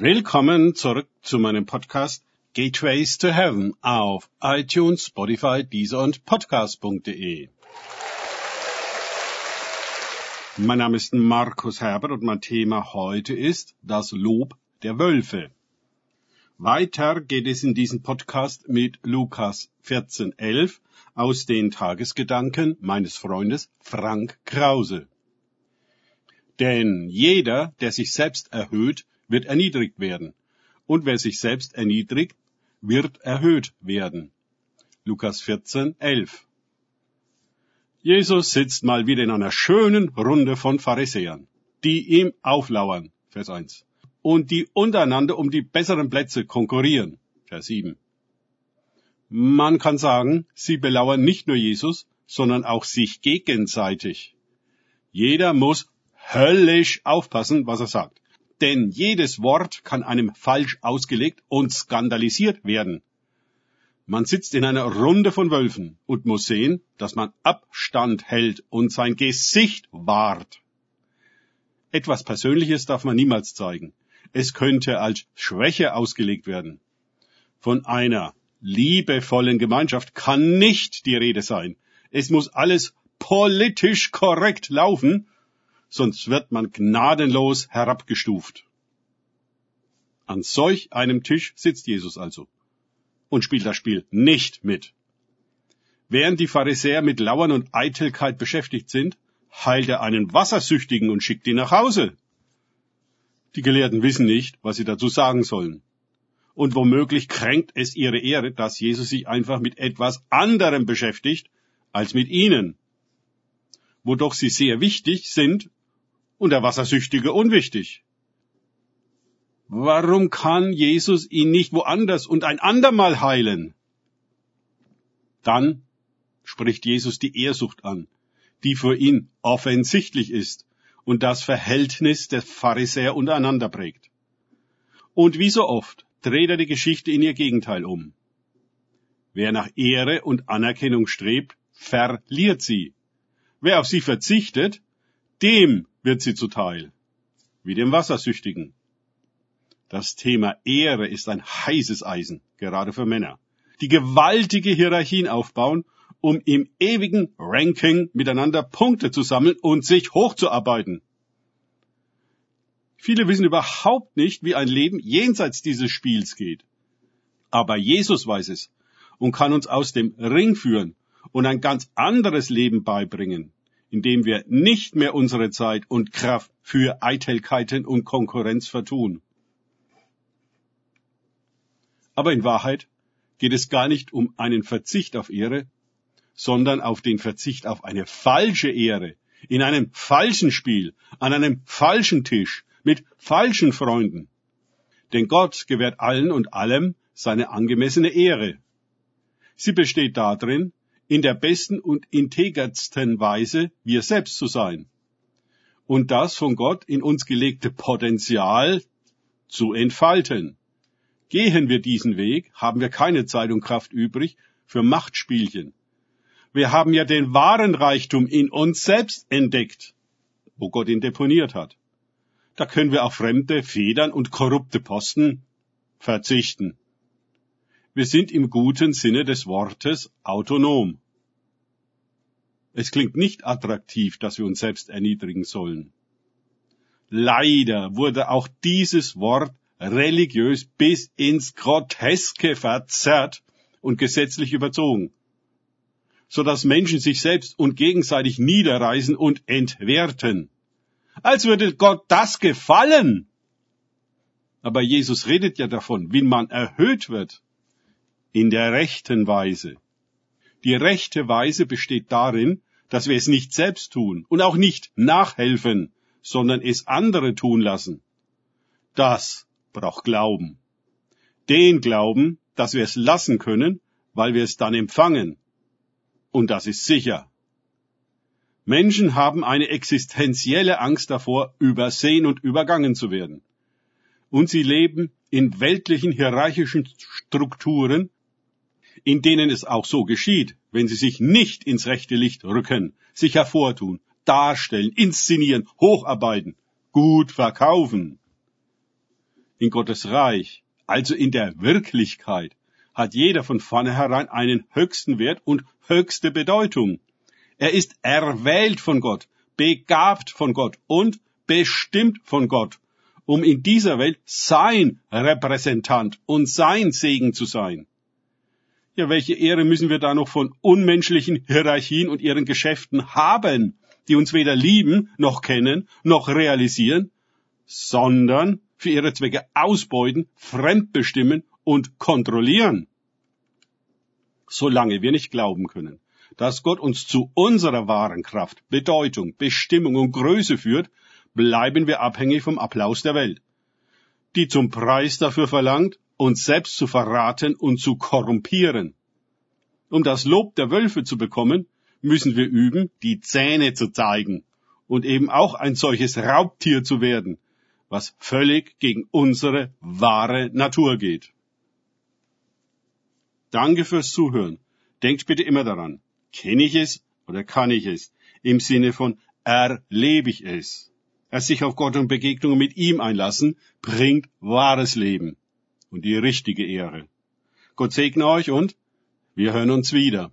Willkommen zurück zu meinem Podcast Gateways to Heaven auf iTunes, Spotify, Deezer und Podcast.de. Mein Name ist Markus Herbert und mein Thema heute ist das Lob der Wölfe. Weiter geht es in diesem Podcast mit Lukas 14.11 aus den Tagesgedanken meines Freundes Frank Krause. Denn jeder, der sich selbst erhöht, wird erniedrigt werden. Und wer sich selbst erniedrigt, wird erhöht werden. Lukas 14, 11. Jesus sitzt mal wieder in einer schönen Runde von Pharisäern, die ihm auflauern, Vers 1, und die untereinander um die besseren Plätze konkurrieren, Vers 7. Man kann sagen, sie belauern nicht nur Jesus, sondern auch sich gegenseitig. Jeder muss höllisch aufpassen, was er sagt denn jedes Wort kann einem falsch ausgelegt und skandalisiert werden. Man sitzt in einer Runde von Wölfen und muss sehen, dass man Abstand hält und sein Gesicht wahrt. Etwas Persönliches darf man niemals zeigen. Es könnte als Schwäche ausgelegt werden. Von einer liebevollen Gemeinschaft kann nicht die Rede sein. Es muss alles politisch korrekt laufen sonst wird man gnadenlos herabgestuft. An solch einem Tisch sitzt Jesus also und spielt das Spiel nicht mit. Während die Pharisäer mit Lauern und Eitelkeit beschäftigt sind, heilt er einen Wassersüchtigen und schickt ihn nach Hause. Die Gelehrten wissen nicht, was sie dazu sagen sollen. Und womöglich kränkt es ihre Ehre, dass Jesus sich einfach mit etwas anderem beschäftigt als mit ihnen. Wo doch sie sehr wichtig sind und der Wassersüchtige unwichtig. Warum kann Jesus ihn nicht woanders und ein andermal heilen? Dann spricht Jesus die Ehrsucht an, die für ihn offensichtlich ist und das Verhältnis der Pharisäer untereinander prägt. Und wie so oft dreht er die Geschichte in ihr Gegenteil um. Wer nach Ehre und Anerkennung strebt, verliert sie. Wer auf sie verzichtet, dem wird sie zuteil, wie dem Wassersüchtigen. Das Thema Ehre ist ein heißes Eisen, gerade für Männer, die gewaltige Hierarchien aufbauen, um im ewigen Ranking miteinander Punkte zu sammeln und sich hochzuarbeiten. Viele wissen überhaupt nicht, wie ein Leben jenseits dieses Spiels geht. Aber Jesus weiß es und kann uns aus dem Ring führen und ein ganz anderes Leben beibringen indem wir nicht mehr unsere Zeit und Kraft für Eitelkeiten und Konkurrenz vertun. Aber in Wahrheit geht es gar nicht um einen Verzicht auf Ehre, sondern auf den Verzicht auf eine falsche Ehre, in einem falschen Spiel, an einem falschen Tisch, mit falschen Freunden. Denn Gott gewährt allen und allem seine angemessene Ehre. Sie besteht darin, in der besten und integertsten Weise wir selbst zu sein. Und das von Gott in uns gelegte Potenzial zu entfalten. Gehen wir diesen Weg, haben wir keine Zeit und Kraft übrig für Machtspielchen. Wir haben ja den wahren Reichtum in uns selbst entdeckt, wo Gott ihn deponiert hat. Da können wir auf fremde Federn und korrupte Posten verzichten. Wir sind im guten Sinne des Wortes autonom. Es klingt nicht attraktiv, dass wir uns selbst erniedrigen sollen. Leider wurde auch dieses Wort religiös bis ins Groteske verzerrt und gesetzlich überzogen, so dass Menschen sich selbst und gegenseitig niederreißen und entwerten. Als würde Gott das gefallen. Aber Jesus redet ja davon, wie man erhöht wird in der rechten Weise. Die rechte Weise besteht darin, dass wir es nicht selbst tun und auch nicht nachhelfen, sondern es andere tun lassen. Das braucht Glauben. Den Glauben, dass wir es lassen können, weil wir es dann empfangen. Und das ist sicher. Menschen haben eine existenzielle Angst davor, übersehen und übergangen zu werden. Und sie leben in weltlichen hierarchischen Strukturen, in denen es auch so geschieht, wenn sie sich nicht ins rechte Licht rücken, sich hervortun, darstellen, inszenieren, hocharbeiten, gut verkaufen. In Gottes Reich, also in der Wirklichkeit, hat jeder von vornherein einen höchsten Wert und höchste Bedeutung. Er ist erwählt von Gott, begabt von Gott und bestimmt von Gott, um in dieser Welt sein Repräsentant und sein Segen zu sein. Ja, welche Ehre müssen wir da noch von unmenschlichen Hierarchien und ihren Geschäften haben, die uns weder lieben, noch kennen, noch realisieren, sondern für ihre Zwecke ausbeuten, fremdbestimmen und kontrollieren. Solange wir nicht glauben können, dass Gott uns zu unserer wahren Kraft, Bedeutung, Bestimmung und Größe führt, bleiben wir abhängig vom Applaus der Welt, die zum Preis dafür verlangt, uns selbst zu verraten und zu korrumpieren. Um das Lob der Wölfe zu bekommen, müssen wir üben, die Zähne zu zeigen und eben auch ein solches Raubtier zu werden, was völlig gegen unsere wahre Natur geht. Danke fürs Zuhören. Denkt bitte immer daran, kenne ich es oder kann ich es? Im Sinne von erlebe ich es. Er sich auf Gott und Begegnungen mit ihm einlassen, bringt wahres Leben und die richtige Ehre. Gott segne euch und wir hören uns wieder.